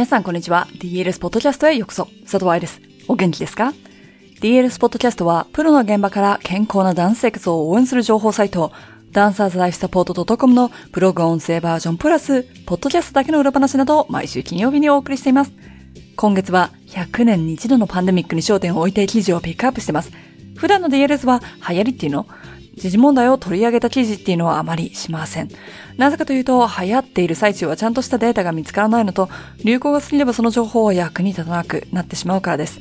皆さんこんにちは。DLS ポッドキャストへようこそ。佐藤愛です。お元気ですか ?DLS ポッドキャストは、プロの現場から健康なダンス生活を応援する情報サイト、ダンサーズライフサポート .com のブログ音声バージョンプラス、ポッドキャストだけの裏話などを毎週金曜日にお送りしています。今月は100年に一度のパンデミックに焦点を置いて記事をピックアップしてます。普段の DLS は流行りっていうの？時事問題を取り上げた記事っていうのはあまりしません。なぜかというと、流行っている最中はちゃんとしたデータが見つからないのと、流行が過ぎればその情報は役に立たなくなってしまうからです。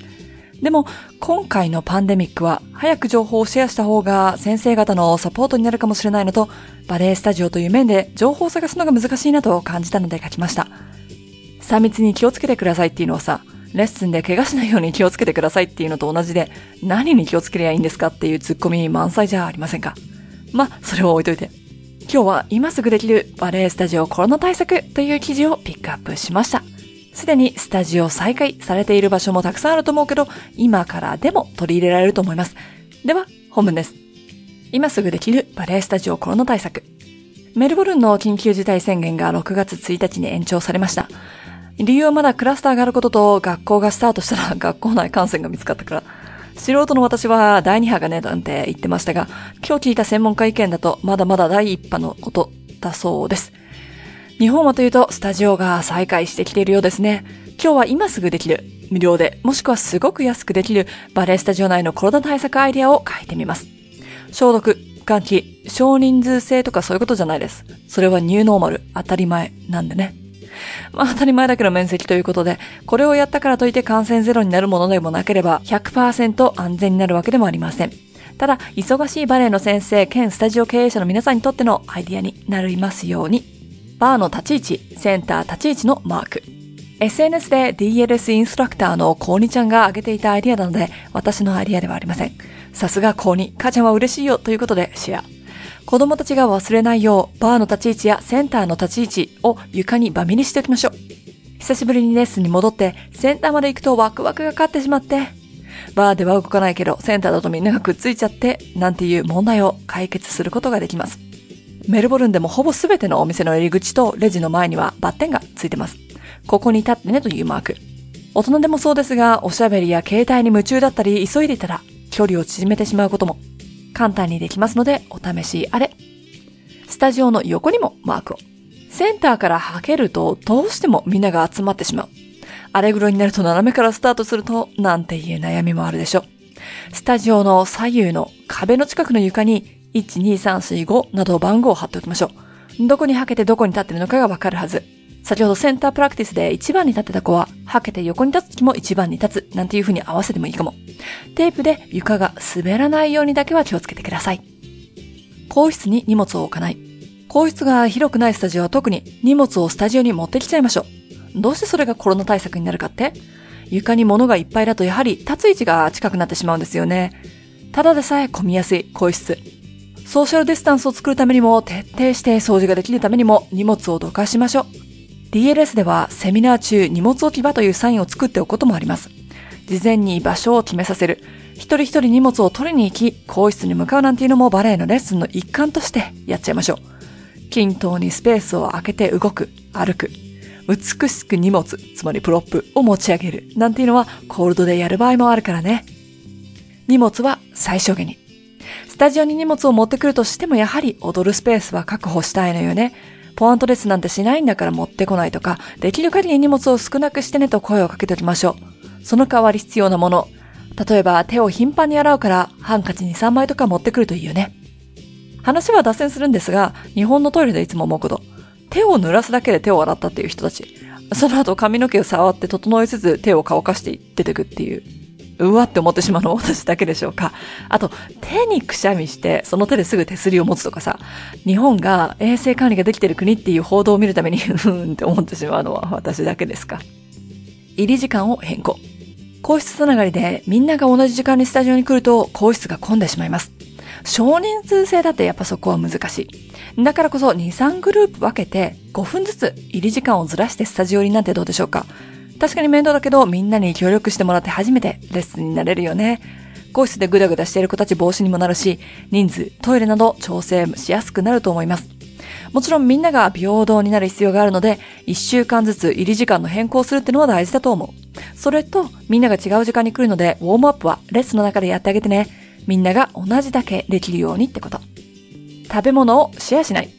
でも、今回のパンデミックは、早く情報をシェアした方が先生方のサポートになるかもしれないのと、バレエスタジオという面で情報を探すのが難しいなと感じたので書きました。3密に気をつけてくださいっていうのはさ、レッスンで怪我しないように気をつけてくださいっていうのと同じで、何に気をつけりゃいいんですかっていうツッコミ満載じゃありませんか？まそれは置いといて。今日は今すぐできるバレエスタジオコロナ対策という記事をピックアップしました。すでにスタジオ再開されている場所もたくさんあると思うけど、今からでも取り入れられると思います。では、本文です。今すぐできるバレエスタジオコロナ対策。メルボルンの緊急事態宣言が6月1日に延長されました。理由はまだクラスターがあることと学校がスタートしたら 学校内感染が見つかったから。素人の私は第2波がね、なんて言ってましたが、今日聞いた専門家意見だとまだまだ第1波のことだそうです。日本はというとスタジオが再開してきているようですね。今日は今すぐできる、無料で、もしくはすごく安くできるバレエスタジオ内のコロナ対策アイデアを書いてみます。消毒、換気、少人数制とかそういうことじゃないです。それはニューノーマル、当たり前なんでね。まあ当たり前だけど面積ということで、これをやったからといって感染ゼロになるものでもなければ100%安全になるわけでもありません。ただ、忙しいバレエの先生兼スタジオ経営者の皆さんにとってのアイディアになりますように。バーの立ち位置、センター立ち位置のマーク。SNS で DLS インストラクターのコーニちゃんが挙げていたアイディアなので、私のアイディアではありません。さすがコーニ、母ちゃんは嬉しいよということでシェア。子供たちが忘れないよう、バーの立ち位置やセンターの立ち位置を床にバミにしておきましょう。久しぶりにレッスンに戻って、センターまで行くとワクワクがかかってしまって、バーでは動かないけど、センターだとみんながくっついちゃって、なんていう問題を解決することができます。メルボルンでもほぼ全てのお店の入り口とレジの前にはバッテンがついてます。ここに立ってねというマーク。大人でもそうですが、おしゃべりや携帯に夢中だったり急いでいたら、距離を縮めてしまうことも簡単にできますので、お試しあれ。スタジオの横にもマークを。センターからはけると、どうしてもみんなが集まってしまう。アレグロになると斜めからスタートすると、なんていう悩みもあるでしょう。スタジオの左右の壁の近くの床に、1、2、3、4、5など番号を貼っておきましょう。どこにはけてどこに立ってるのかがわかるはず。先ほどセンタープラクティスで1番に立ってた子は、はけて横に立つ時も1番に立つ、なんていう風に合わせてもいいかも。テープで床が滑らないようにだけは気をつけてください。更衣室に荷物を置かない。更衣室が広くないスタジオは特に荷物をスタジオに持ってきちゃいましょう。どうしてそれがコロナ対策になるかって？床に物がいっぱいだとやはり立つ位置が近くなってしまうんですよね。ただでさえ混みやすい更衣室。ソーシャルディスタンスを作るためにも徹底して掃除ができるためにも荷物をどかしましょう。DLS ではセミナー中荷物置き場というサインを作っておくこともあります。事前に場所を決めさせる。一人一人荷物を取りに行き、更衣室に向かうなんていうのもバレエのレッスンの一環としてやっちゃいましょう。均等にスペースを空けて動く、歩く。美しく荷物、つまりプロップを持ち上げる。なんていうのはコールドでやる場合もあるからね。荷物は最小限に。スタジオに荷物を持ってくるとしてもやはり踊るスペースは確保したいのよね。ポアントレスなんてしないんだから持ってこないとか、できる限り荷物を少なくしてねと声をかけておきましょう。その代わり必要なもの。例えば手を頻繁に洗うからハンカチに3枚とか持ってくるといいよね。話は脱線するんですが、日本のトイレでいつも思うこと。手を濡らすだけで手を洗ったっていう人たち。その後髪の毛を触って整えつつ手を乾かして出てくっていう。うわって思ってしまうのは私だけでしょうか。あと、手にくしゃみして、その手ですぐ手すりを持つとかさ、日本が衛生管理ができてる国っていう報道を見るために、ふーんって思ってしまうのは私だけですか。入り時間を変更。皇室つながりでみんなが同じ時間にスタジオに来ると皇室が混んでしまいます。少人数制だってやっぱそこは難しい。だからこそ2、3グループ分けて5分ずつ入り時間をずらしてスタジオになんてどうでしょうか。確かに面倒だけどみんなに協力してもらって初めてレッスンになれるよね。皇室でグダグダしている子たち防止にもなるし、人数、トイレなど調整しやすくなると思います。もちろんみんなが平等になる必要があるので、1週間ずつ入り時間の変更するってのは大事だと思う。それと、みんなが違う時間に来るので、ウォームアップはレッスンの中でやってあげてね。みんなが同じだけできるようにってこと。食べ物をシェアしない。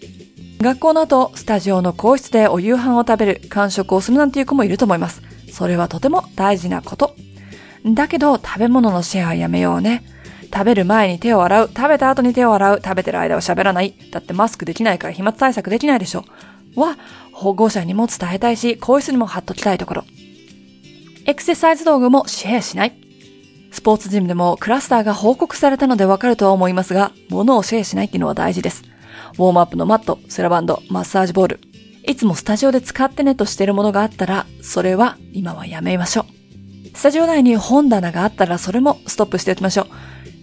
学校の後、スタジオの更室でお夕飯を食べる、完食をするなんていう子もいると思います。それはとても大事なこと。だけど、食べ物のシェアはやめようね。食べる前に手を洗う、食べた後に手を洗う、食べてる間は喋らない。だってマスクできないから飛沫対策できないでしょ。は、保護者にも伝えたいし、更衣室にも貼っときたいところ。エクササイズ道具もシェアしない。スポーツジムでもクラスターが報告されたのでわかるとは思いますが、物をシェアしないっていうのは大事です。ウォームアップのマット、セラバンド、マッサージボール。いつもスタジオで使ってねとしているものがあったら、それは今はやめましょう。スタジオ内に本棚があったらそれもストップしておきましょう。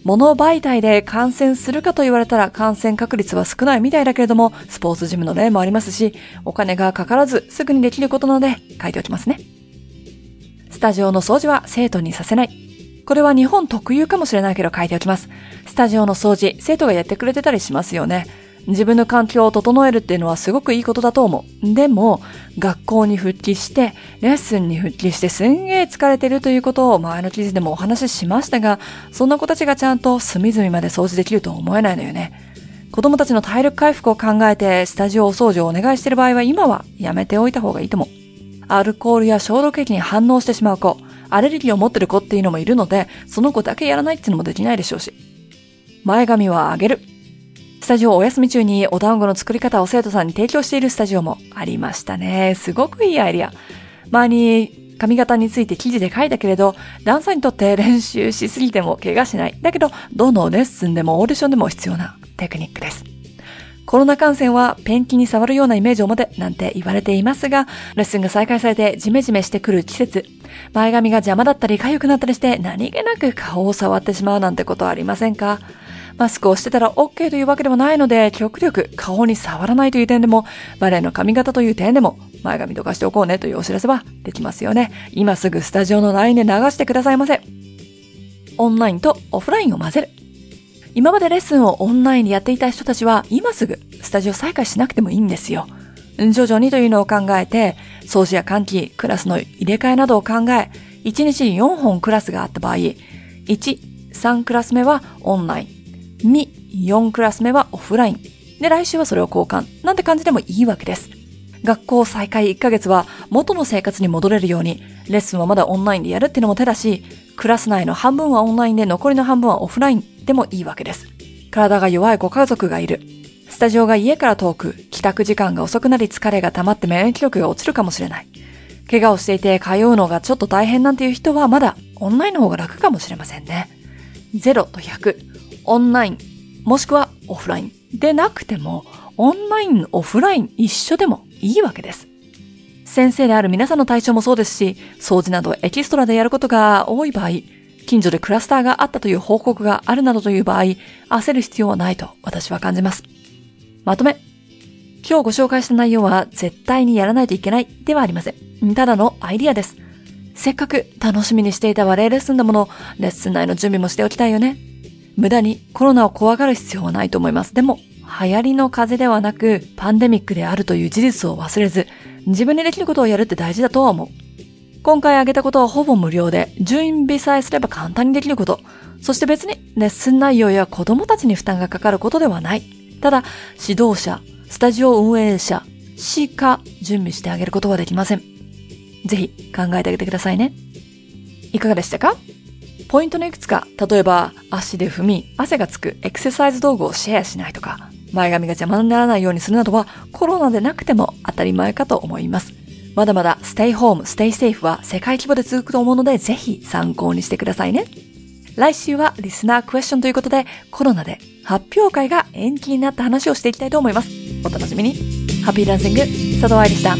物媒体で感染するかと言われたら感染確率は少ないみたいだけれども、スポーツジムの例もありますし、お金がかからずすぐにできることなので書いておきますね。スタジオの掃除は生徒にさせない。これは日本特有かもしれないけど書いておきます。スタジオの掃除、生徒がやってくれてたりしますよね。自分の環境を整えるっていうのはすごくいいことだと思う。でも、学校に復帰して、レッスンに復帰してすんげー疲れてるということを前の記事でもお話ししましたが、そんな子たちがちゃんと隅々まで掃除できると思えないのよね。子供たちの体力回復を考えてスタジオお掃除をお願いしてる場合は今はやめておいた方がいいと思う。アルコールや消毒液に反応してしまう子、アレルギーを持ってる子っていうのもいるので、その子だけやらないっていうのもできないでしょうし。前髪は上げる。スタジオお休み中にお団子の作り方を生徒さんに提供しているスタジオもありましたね。すごくいいアイディア。前に髪型について記事で書いたけれど、ダンサーにとって練習しすぎても怪我しない。だけど、どのレッスンでもオーディションでも必要なテクニックです。コロナ感染はペンキに触るようなイメージを持てなんて言われていますが、レッスンが再開されてジメジメしてくる季節、前髪が邪魔だったり痒くなったりして何気なく顔を触ってしまうなんてことはありませんか？マスクをしてたら OK というわけでもないので、極力顔に触らないという点でも、バレエの髪型という点でも、前髪とかしておこうねというお知らせはできますよね。今すぐスタジオの LINE で流してくださいませ。オンラインとオフラインを混ぜる。今までレッスンをオンラインでやっていた人たちは今すぐスタジオ再開しなくてもいいんですよ。徐々にというのを考えて、掃除や換気、クラスの入れ替えなどを考え、1日に4本クラスがあった場合、1、3クラス目はオンライン、2、4クラス目はオフライン。で、来週はそれを交換。なんて感じでもいいわけです。学校再開1ヶ月は元の生活に戻れるように、レッスンはまだオンラインでやるっていうのも手だし、クラス内の半分はオンラインで残りの半分はオフラインでもいいわけです。体が弱いご家族がいる。スタジオが家から遠く、帰宅時間が遅くなり疲れが溜まって免疫力が落ちるかもしれない。怪我をしていて通うのがちょっと大変なんていう人はまだオンラインの方が楽かもしれませんね。0と100、オンライン、もしくはオフラインでなくても、オンライン、オフライン一緒でもいいわけです。先生である皆さんの対象もそうですし、掃除などエキストラでやることが多い場合、近所でクラスターがあったという報告があるなどという場合、焦る必要はないと私は感じます。まとめ。今日ご紹介した内容は絶対にやらないといけないではありません。ただのアイディアです。せっかく楽しみにしていたバレエレッスンだもの、レッスン内の準備もしておきたいよね。無駄にコロナを怖がる必要はないと思います。でも、流行りの風邪ではなく、パンデミックであるという事実を忘れず、自分にできることをやるって大事だとは思う。今回挙げたことはほぼ無料で、準備さえすれば簡単にできること。そして別にレッスン内容や子供たちに負担がかかることではない。ただ、指導者、スタジオ運営者しか準備してあげることはできません。ぜひ考えてあげてくださいね。いかがでしたか？ポイントのいくつか、例えば足で踏み、汗がつくエクササイズ道具をシェアしないとか、前髪が邪魔にならないようにするなどはコロナでなくても当たり前かと思います。まだまだステイホーム、ステイセーフは世界規模で続くと思うので、ぜひ参考にしてくださいね。来週はリスナークエスチョンということで、コロナで発表会が延期になった話をしていきたいと思います。お楽しみに。 Happy dancing、佐藤愛でした。